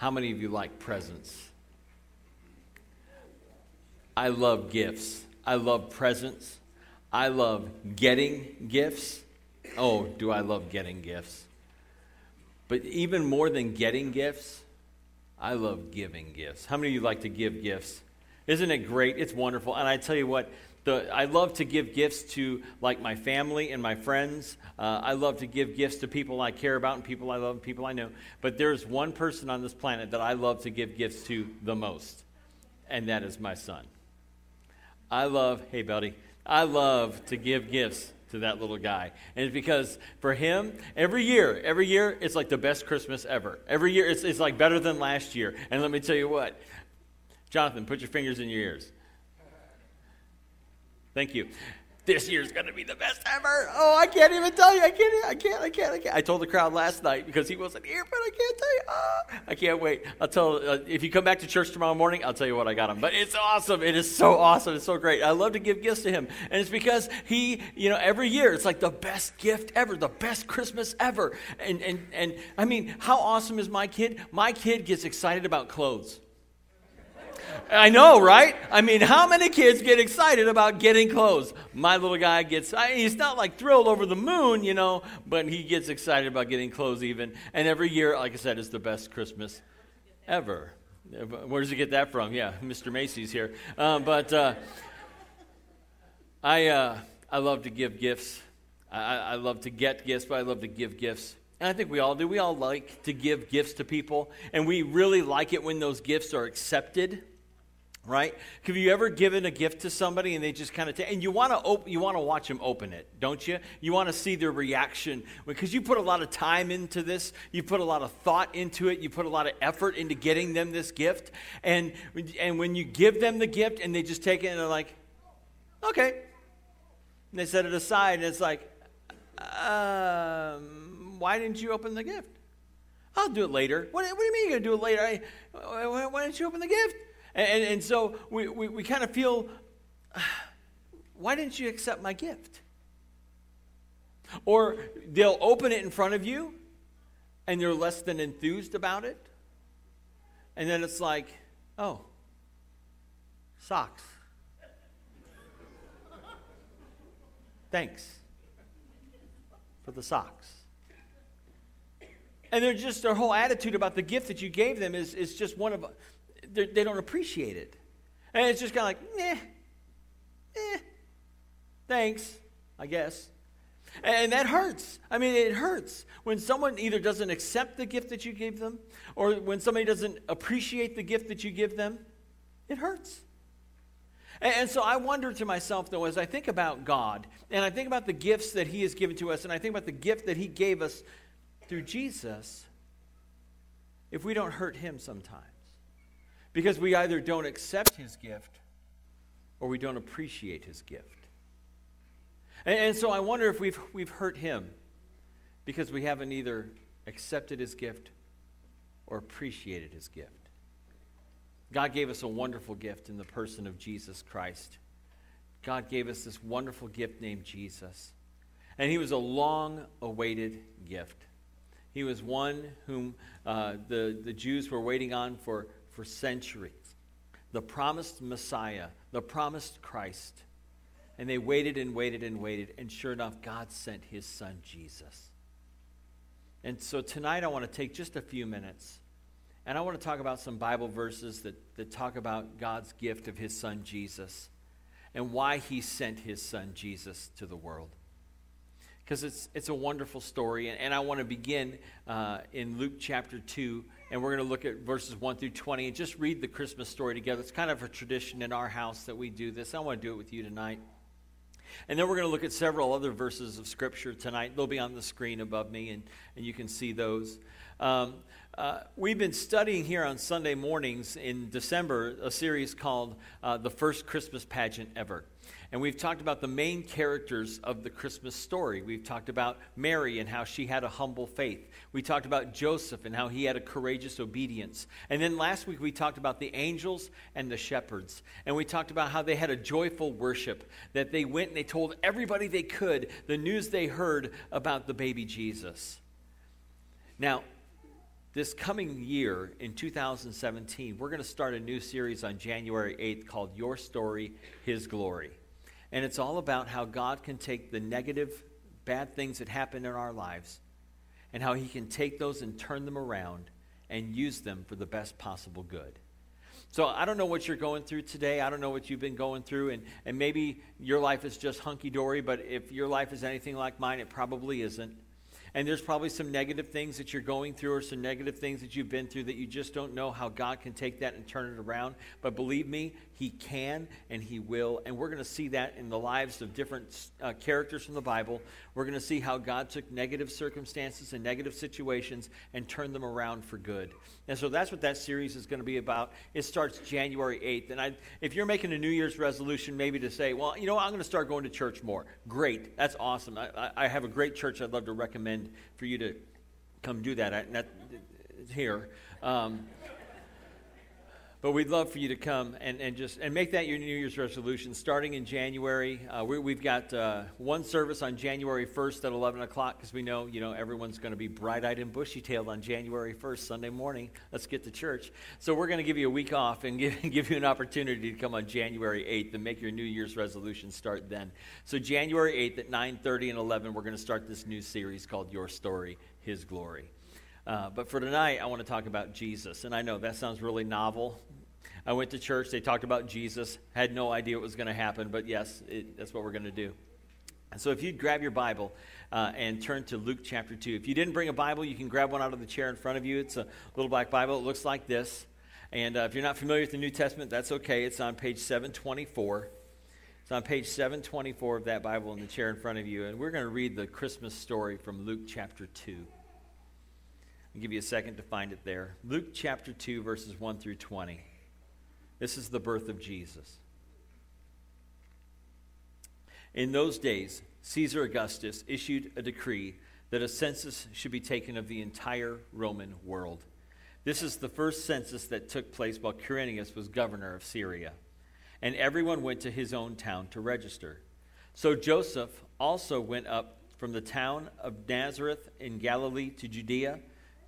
How many of you like presents? I love gifts. I love presents. I love getting gifts. Oh, do I love getting gifts? But even more than getting gifts, I love giving gifts. How many of you like to give gifts? Isn't it great? It's wonderful. And I tell you what, the, I love to give gifts to like my family and my friends. Uh, I love to give gifts to people I care about and people I love and people I know. But there's one person on this planet that I love to give gifts to the most, and that is my son. I love, hey, buddy, I love to give gifts to that little guy. And it's because for him, every year, every year, it's like the best Christmas ever. Every year, it's, it's like better than last year. And let me tell you what, Jonathan, put your fingers in your ears. Thank you. This year's going to be the best ever. Oh, I can't even tell you. I can't. I can't. I can't. I can't. I told the crowd last night because he wasn't here, but I can't tell you. Oh, I can't wait. I'll tell. Uh, if you come back to church tomorrow morning, I'll tell you what I got him. But it's awesome. It is so awesome. It's so great. I love to give gifts to him, and it's because he, you know, every year it's like the best gift ever, the best Christmas ever. And and and I mean, how awesome is my kid? My kid gets excited about clothes. I know, right? I mean, how many kids get excited about getting clothes? My little guy gets, I, he's not like thrilled over the moon, you know, but he gets excited about getting clothes even. And every year, like I said, is the best Christmas ever. Where does he get that from? Yeah, Mr. Macy's here. Um, but uh, I, uh, I love to give gifts. I, I love to get gifts, but I love to give gifts. And I think we all do. We all like to give gifts to people, and we really like it when those gifts are accepted right? Have you ever given a gift to somebody and they just kind of t- and you want to op- you want to watch them open it don't you? You want to see their reaction because you put a lot of time into this you put a lot of thought into it you put a lot of effort into getting them this gift and and when you give them the gift and they just take it and they're like okay. And they set it aside and it's like um, why didn't you open the gift? I'll do it later. What, what do you mean you're to do it later? I, why, why didn't you open the gift and, and, so we, we, we kind of feel, why didn't you accept my gift? Or they'll open it in front of you and they're less than enthused about it. And then it's like, oh, socks. Thanks for the socks. And they're just their whole attitude about the gift that you gave them is, is just one of they don't appreciate it. And it's just kind of like, eh, eh, thanks, I guess. And that hurts. I mean, it hurts when someone either doesn't accept the gift that you give them or when somebody doesn't appreciate the gift that you give them. It hurts. And, so I wonder to myself, though, as I think about God and I think about the gifts that He has given to us and I think about the gift that He gave us through Jesus, if we don't hurt Him sometimes. Because we either don't accept his gift or we don't appreciate his gift. And, and, so I wonder if we've, we've hurt him because we haven't either accepted his gift or appreciated his gift. God gave us a wonderful gift in the person of Jesus Christ. God gave us this wonderful gift named Jesus. And he was a long awaited gift. He was one whom uh, the, the Jews were waiting on for for centuries. The promised Messiah, the promised Christ. And they waited and waited and waited, and sure enough, God sent his son Jesus. And so tonight I want to take just a few minutes and I want to talk about some Bible verses that, that talk about God's gift of his son Jesus and why he sent his son Jesus to the world. Because it's, it's a wonderful story. And, and I want to begin uh, in Luke chapter 2 and we're going to look at verses 1 through 20 and just read the Christmas story together. It's kind of a tradition in our house that we do this. I want to do it with you tonight. And then we're going to look at several other verses of Scripture tonight. They'll be on the screen above me, and, and you can see those. Um, uh, we've been studying here on Sunday mornings in December a series called uh, The First Christmas Pageant Ever. And we've talked about the main characters of the Christmas story. We've talked about Mary and how she had a humble faith. We talked about Joseph and how he had a courageous obedience. And then last week we talked about the angels and the shepherds. And we talked about how they had a joyful worship, that they went and they told everybody they could the news they heard about the baby Jesus. Now, this coming year in 2017, we're going to start a new series on January 8th called Your Story, His Glory. And it's all about how God can take the negative, bad things that happen in our lives and how He can take those and turn them around and use them for the best possible good. So I don't know what you're going through today. I don't know what you've been going through. And, and maybe your life is just hunky dory, but if your life is anything like mine, it probably isn't. And there's probably some negative things that you're going through or some negative things that you've been through that you just don't know how God can take that and turn it around. But believe me, He can and He will. And we're going to see that in the lives of different uh, characters from the Bible. We're going to see how God took negative circumstances and negative situations and turned them around for good. And so that's what that series is going to be about. It starts January 8th. And I, if you're making a New Year's resolution, maybe to say, well, you know, I'm going to start going to church more. Great. That's awesome. I, I have a great church I'd love to recommend for you to come do that. I, that here. Um, but we'd love for you to come and, and just and make that your New Year's resolution starting in January. Uh, we, have got uh, one service on January 1st at 11 o'clock because we know you know everyone's going to be bright-eyed and bushy-tailed on January 1st, Sunday morning. Let's get to church. So we're going to give you a week off and give, give you an opportunity to come on January 8th and make your New Year's resolution start then. So January 8th at 9:30 and 11, we're going to start this new series called Your Story, His Glory. Uh, but for tonight, I want to talk about Jesus. And I know that sounds really novel. I went to church, they talked about Jesus, had no idea what was going to happen, but yes, it, that's what we're going to do. And so if you'd grab your Bible uh, and turn to Luke chapter 2. If you didn't bring a Bible, you can grab one out of the chair in front of you. It's a little black Bible. It looks like this. And uh, if you're not familiar with the New Testament, that's okay. It's on page 724. It's on page 724 of that Bible in the chair in front of you. And we're going to read the Christmas story from Luke chapter 2. I'll give you a second to find it there. Luke chapter 2, verses 1 through 20. This is the birth of Jesus. In those days, Caesar Augustus issued a decree that a census should be taken of the entire Roman world. This is the first census that took place while Quirinius was governor of Syria. And everyone went to his own town to register. So Joseph also went up from the town of Nazareth in Galilee to Judea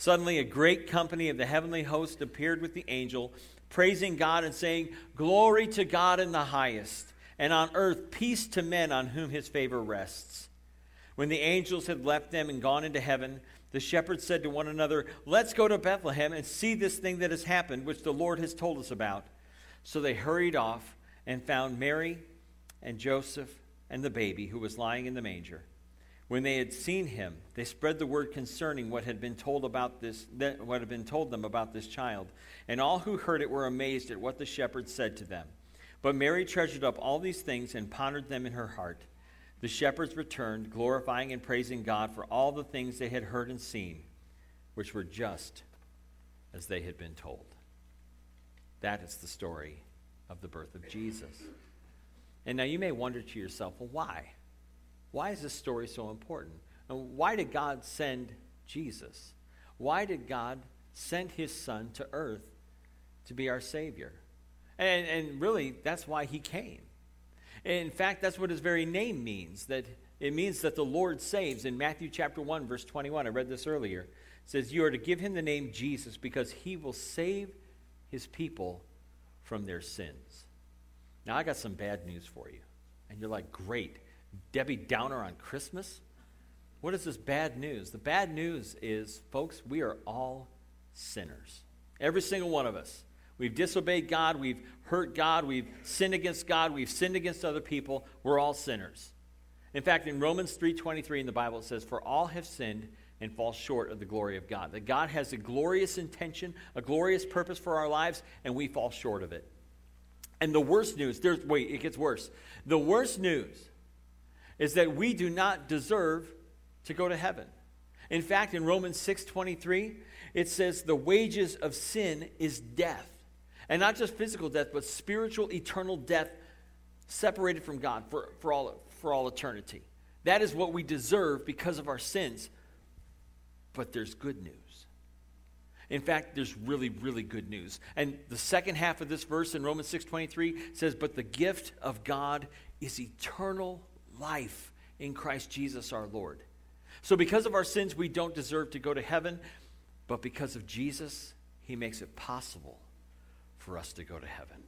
Suddenly, a great company of the heavenly host appeared with the angel, praising God and saying, Glory to God in the highest and on earth peace to men on whom his favor rests. When the angels had left them and gone into heaven, the shepherds said to one another, Let's go to Bethlehem and see this thing that has happened, which the Lord has told us about. So they hurried off and found Mary and Joseph and the baby who was lying in the manger. When they had seen him, they spread the word concerning what had been told about this what had been told them about this child. And all who heard it were amazed at what the shepherds said to them. But Mary treasured up all these things and pondered them in her heart. The shepherds returned, glorifying and praising God for all the things they had heard and seen, which were just as they had been told. That is the story of the birth of Jesus. And now you may wonder to yourself, well, why? Why is this story so important? And why did God send Jesus? Why did God send his son to earth to be our Savior? And, and really, that's why he came. In fact, that's what his very name means. That it means that the Lord saves. In Matthew chapter 1, verse 21, I read this earlier. It says, You are to give him the name Jesus because he will save his people from their sins. Now, I got some bad news for you. And you're like, Great. Debbie Downer on Christmas? What is this bad news? The bad news is, folks, we are all sinners. Every single one of us. We've disobeyed God, we've hurt God, we've sinned against God, we've sinned against other people. We're all sinners. In fact, in Romans 3:23 in the Bible it says for all have sinned and fall short of the glory of God. That God has a glorious intention, a glorious purpose for our lives and we fall short of it. And the worst news, there's wait, it gets worse. The worst news is that we do not deserve to go to heaven. In fact, in Romans 6:23, it says the wages of sin is death. And not just physical death, but spiritual eternal death separated from God for, for, all, for all eternity. That is what we deserve because of our sins. But there's good news. In fact, there's really, really good news. And the second half of this verse in Romans 6:23 says, "But the gift of God is eternal life in Christ Jesus our Lord." So because of our sins, we don't deserve to go to heaven, but because of Jesus, he makes it possible for us to go to heaven.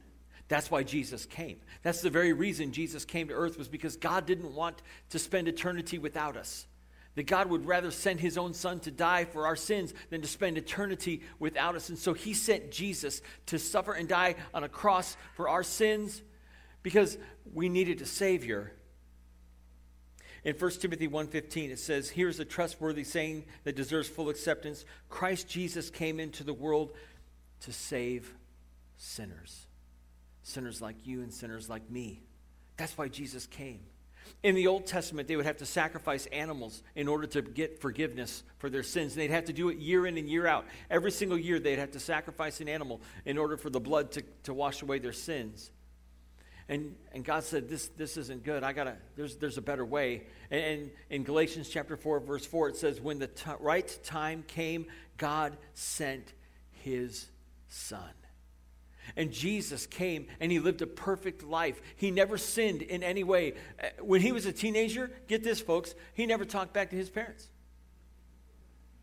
That's why Jesus came. That's the very reason Jesus came to earth was because God didn't want to spend eternity without us. That God would rather send his own son to die for our sins than to spend eternity without us. And so he sent Jesus to suffer and die on a cross for our sins because we needed a savior in 1 Timothy 1:15 it says, "Here's a trustworthy saying that deserves full acceptance. Christ Jesus came into the world to save sinners. Sinners like you and sinners like me. That's why Jesus came. In the Old Testament, they would have to sacrifice animals in order to get forgiveness for their sins. And they'd have to do it year in and year out. Every single year, they'd have to sacrifice an animal in order for the blood to, to wash away their sins. And, and God said, this, this isn't good. I gotta, there's, there's a better way. And, and in Galatians chapter 4, verse 4, it says, When the t- right time came, God sent his son. And Jesus came and he lived a perfect life. He never sinned in any way. Uh, when he was a teenager, get this, folks, he never talked back to his parents.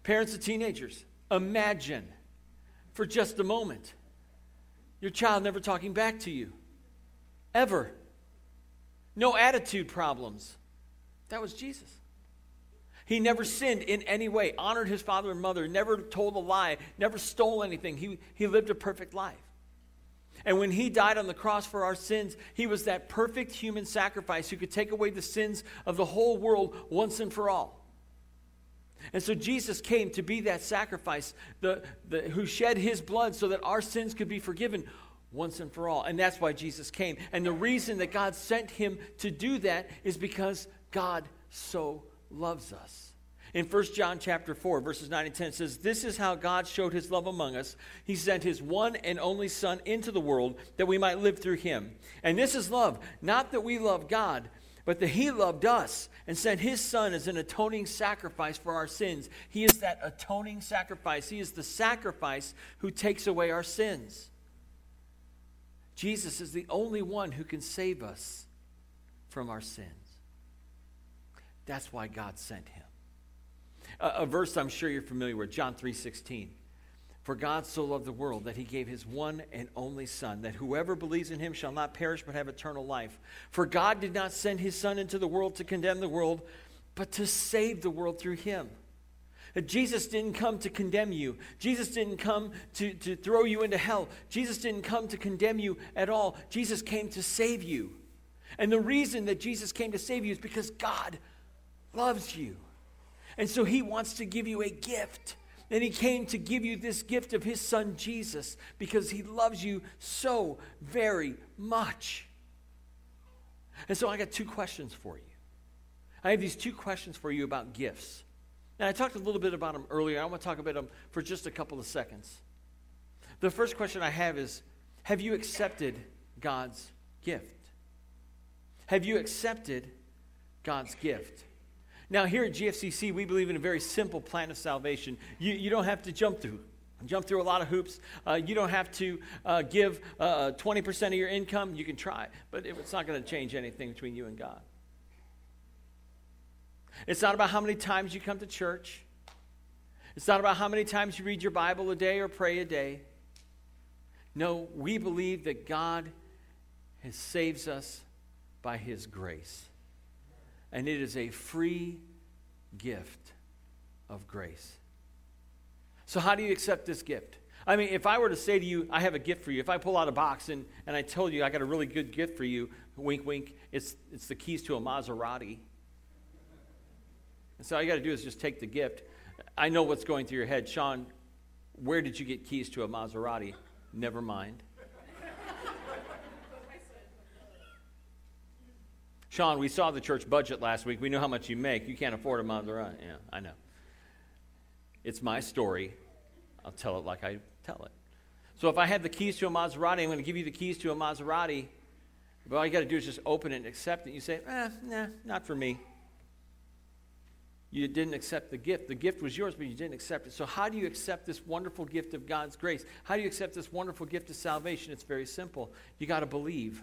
Parents of teenagers, imagine for just a moment your child never talking back to you. Ever. No attitude problems. That was Jesus. He never sinned in any way, honored his father and mother, never told a lie, never stole anything. He, he lived a perfect life. And when he died on the cross for our sins, he was that perfect human sacrifice who could take away the sins of the whole world once and for all. And so Jesus came to be that sacrifice, the, the, who shed his blood so that our sins could be forgiven once and for all. And that's why Jesus came. And the reason that God sent him to do that is because God so loves us. In 1 John chapter 4, verses 9 and 10, says, This is how God showed his love among us. He sent his one and only Son into the world that we might live through him. And this is love, not that we love God, but that he loved us and sent his Son as an atoning sacrifice for our sins. He is that atoning sacrifice. He is the sacrifice who takes away our sins. Jesus is the only one who can save us from our sins. That's why God sent him. A, a verse I'm sure you're familiar with, John 3:16. For God so loved the world that he gave his one and only Son, that whoever believes in him shall not perish but have eternal life. For God did not send his Son into the world to condemn the world, but to save the world through him. Jesus didn't come to condemn you. Jesus didn't come to, to throw you into hell. Jesus didn't come to condemn you at all. Jesus came to save you. And the reason that Jesus came to save you is because God loves you. And so he wants to give you a gift. And he came to give you this gift of his son Jesus because he loves you so very much. And so I got two questions for you. I have these two questions for you about gifts. And I talked a little bit about them earlier. I want to talk about them for just a couple of seconds. The first question I have is Have you accepted God's gift? Have you accepted God's gift? Now, here at GFCC, we believe in a very simple plan of salvation. You, you don't have to jump through jump through a lot of hoops. Uh, you don't have to uh, give uh, 20% of your income. You can try, but it's not going to change anything between you and God. It's not about how many times you come to church. It's not about how many times you read your Bible a day or pray a day. No, we believe that God has saves us by his grace. And it is a free gift of grace. So, how do you accept this gift? I mean, if I were to say to you, I have a gift for you, if I pull out a box and, and I told you I got a really good gift for you, wink, wink, it's, it's the keys to a Maserati. And so all you got to do is just take the gift. I know what's going through your head. Sean, where did you get keys to a Maserati? Never mind. Sean, we saw the church budget last week. We know how much you make. You can't afford a Maserati. Yeah, I know. It's my story. I'll tell it like I tell it. So if I have the keys to a Maserati, I'm going to give you the keys to a Maserati. But all you got to do is just open it and accept it. You say, eh, nah, not for me. You didn't accept the gift. The gift was yours, but you didn't accept it. So, how do you accept this wonderful gift of God's grace? How do you accept this wonderful gift of salvation? It's very simple. You got to believe.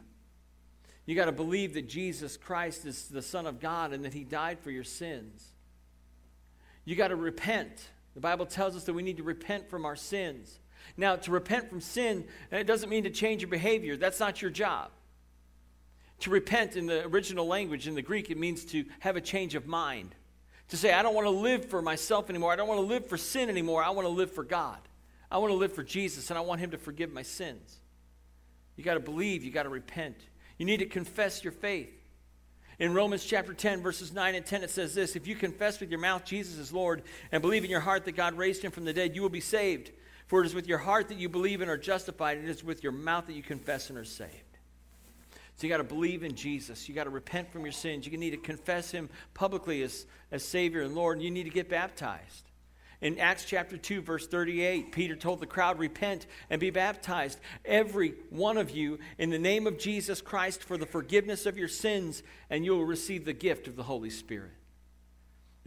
You got to believe that Jesus Christ is the Son of God and that He died for your sins. You got to repent. The Bible tells us that we need to repent from our sins. Now, to repent from sin, it doesn't mean to change your behavior. That's not your job. To repent in the original language, in the Greek, it means to have a change of mind. To say, I don't want to live for myself anymore. I don't want to live for sin anymore. I want to live for God. I want to live for Jesus, and I want Him to forgive my sins. You got to believe, you got to repent. You need to confess your faith. In Romans chapter 10, verses 9 and 10, it says this If you confess with your mouth Jesus is Lord and believe in your heart that God raised him from the dead, you will be saved. For it is with your heart that you believe and are justified, and it is with your mouth that you confess and are saved. So you got to believe in Jesus. You got to repent from your sins. You need to confess him publicly as, as Savior and Lord, you need to get baptized. In Acts chapter 2, verse 38, Peter told the crowd, Repent and be baptized, every one of you, in the name of Jesus Christ for the forgiveness of your sins, and you will receive the gift of the Holy Spirit.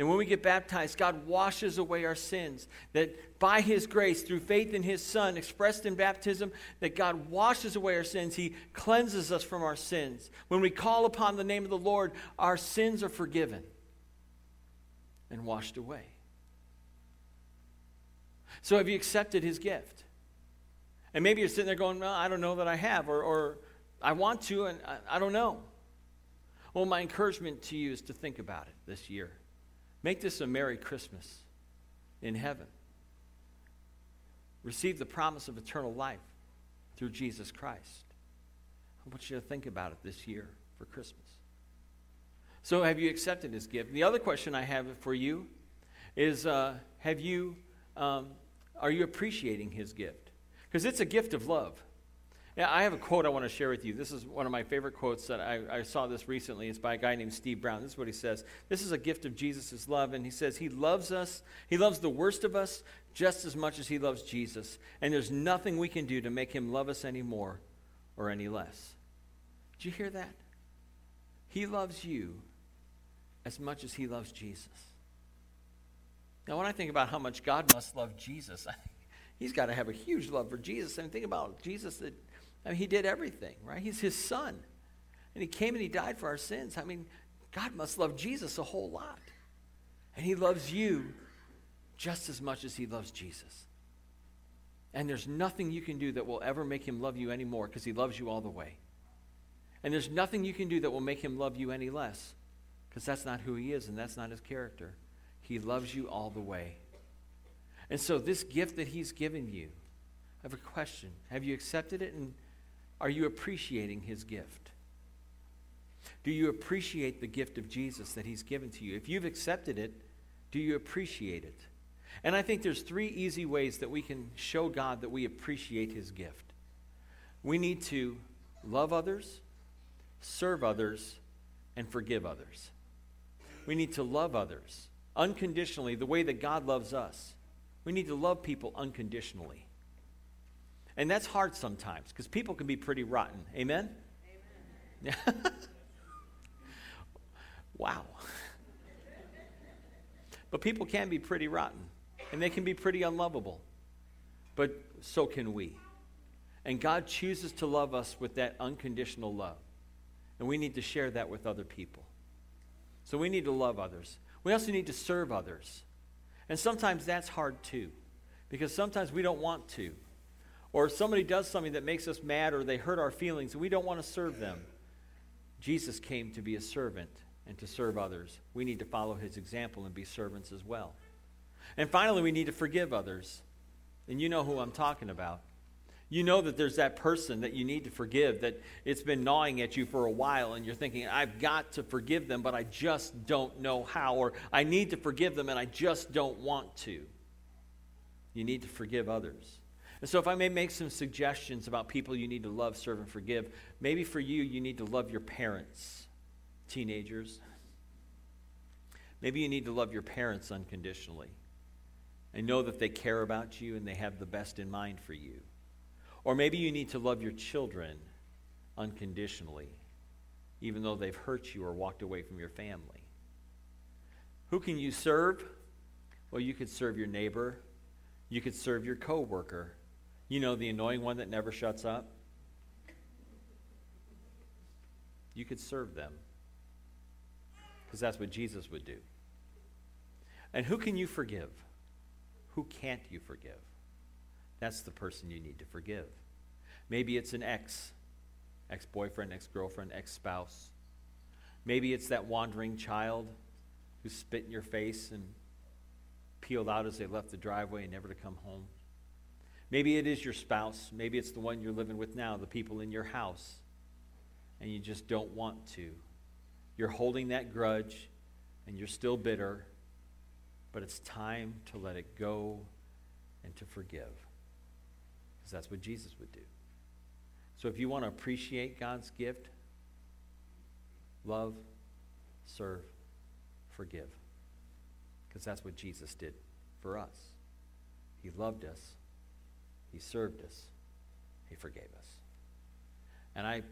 And when we get baptized, God washes away our sins. That by His grace, through faith in His Son, expressed in baptism, that God washes away our sins. He cleanses us from our sins. When we call upon the name of the Lord, our sins are forgiven and washed away. So have you accepted his gift? And maybe you're sitting there going, well, I don't know that I have, or, or I want to, and I, I don't know. Well, my encouragement to you is to think about it this year. Make this a Merry Christmas in heaven. Receive the promise of eternal life through Jesus Christ. I want you to think about it this year for Christmas. So, have you accepted his gift? The other question I have for you is uh, Have you um, are you appreciating his gift? Because it's a gift of love. Yeah, I have a quote I want to share with you. This is one of my favorite quotes that I, I saw this recently. It's by a guy named Steve Brown. This is what he says. This is a gift of Jesus' love. And he says, He loves us. He loves the worst of us just as much as he loves Jesus. And there's nothing we can do to make him love us any more or any less. Did you hear that? He loves you as much as he loves Jesus. Now, when I think about how much God must love Jesus, I think he's got to have a huge love for Jesus. Mean, think about Jesus that I mean, he did everything, right? He's his son. And he came and he died for our sins. I mean, God must love Jesus a whole lot. And he loves you just as much as he loves Jesus. And there's nothing you can do that will ever make him love you anymore because he loves you all the way. And there's nothing you can do that will make him love you any less because that's not who he is and that's not his character. He loves you all the way. And so, this gift that He's given you, I have a question. Have you accepted it and are you appreciating His gift? Do you appreciate the gift of Jesus that He's given to you? If you've accepted it, do you appreciate it? And I think there's three easy ways that we can show God that we appreciate His gift. We need to love others, serve others, and forgive others. We need to love others unconditionally the way that God loves us. We need to love people unconditionally. And that's hard sometimes because people can be pretty rotten. Amen? Amen. wow. but people can be pretty rotten and they can be pretty unlovable. But so can we. And God chooses to love us with that unconditional love. And we need to share that with other people. So we need to love others. We also need to serve others. And sometimes that's hard too, because sometimes we don't want to. Or somebody does something that makes us mad or they hurt our feelings and we don't want to serve them. Jesus came to be a servant and to serve others. We need to follow his example and be servants as well. And finally, we need to forgive others. And you know who I'm talking about. You know that there's that person that you need to forgive, that it's been gnawing at you for a while, and you're thinking, I've got to forgive them, but I just don't know how, or I need to forgive them and I just don't want to. You need to forgive others. And so, if I may make some suggestions about people you need to love, serve, and forgive, maybe for you, you need to love your parents, teenagers. Maybe you need to love your parents unconditionally and know that they care about you and they have the best in mind for you. Or maybe you need to love your children unconditionally, even though they've hurt you or walked away from your family. Who can you serve? Well, you could serve your neighbor. You could serve your coworker. You know, the annoying one that never shuts up? You could serve them because that's what Jesus would do. And who can you forgive? Who can't you forgive? That's the person you need to forgive. Maybe it's an ex, ex boyfriend, ex girlfriend, ex spouse. Maybe it's that wandering child who spit in your face and peeled out as they left the driveway and never to come home. Maybe it is your spouse. Maybe it's the one you're living with now, the people in your house, and you just don't want to. You're holding that grudge and you're still bitter, but it's time to let it go and to forgive. Because that's what Jesus would do. So if you want to appreciate God's gift, love, serve, forgive. Because that's what Jesus did for us. He loved us he served us. He forgave us. And I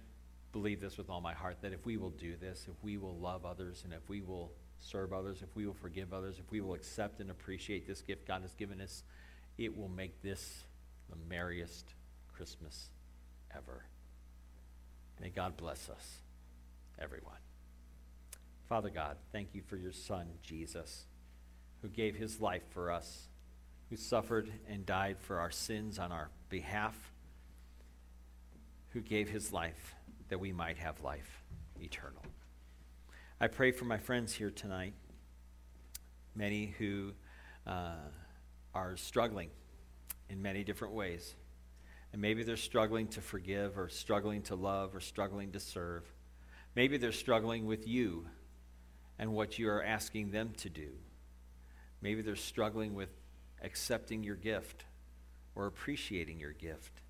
believe this with all my heart that if we will do this, if we will love others, and if we will serve others, if we will forgive others, if we will accept and appreciate this gift God has given us, it will make this the merriest Christmas ever. May God bless us, everyone. Father God, thank you for your Son, Jesus, who gave his life for us who suffered and died for our sins on our behalf, who gave his life that we might have life eternal. I pray for my friends here tonight, many who uh, are struggling in many different ways. And maybe they're struggling to forgive, or struggling to love, or struggling to serve. Maybe they're struggling with you and what you are asking them to do. Maybe they're struggling with accepting your gift or appreciating your gift.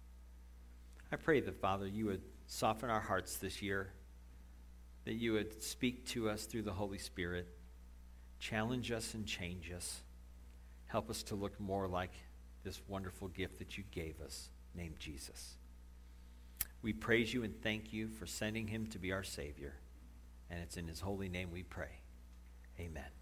I pray that, Father, you would soften our hearts this year, that you would speak to us through the Holy Spirit, challenge us and change us. Help us to look more like this wonderful gift that you gave us, named Jesus. We praise you and thank you for sending him to be our Savior. And it's in his holy name we pray. Amen.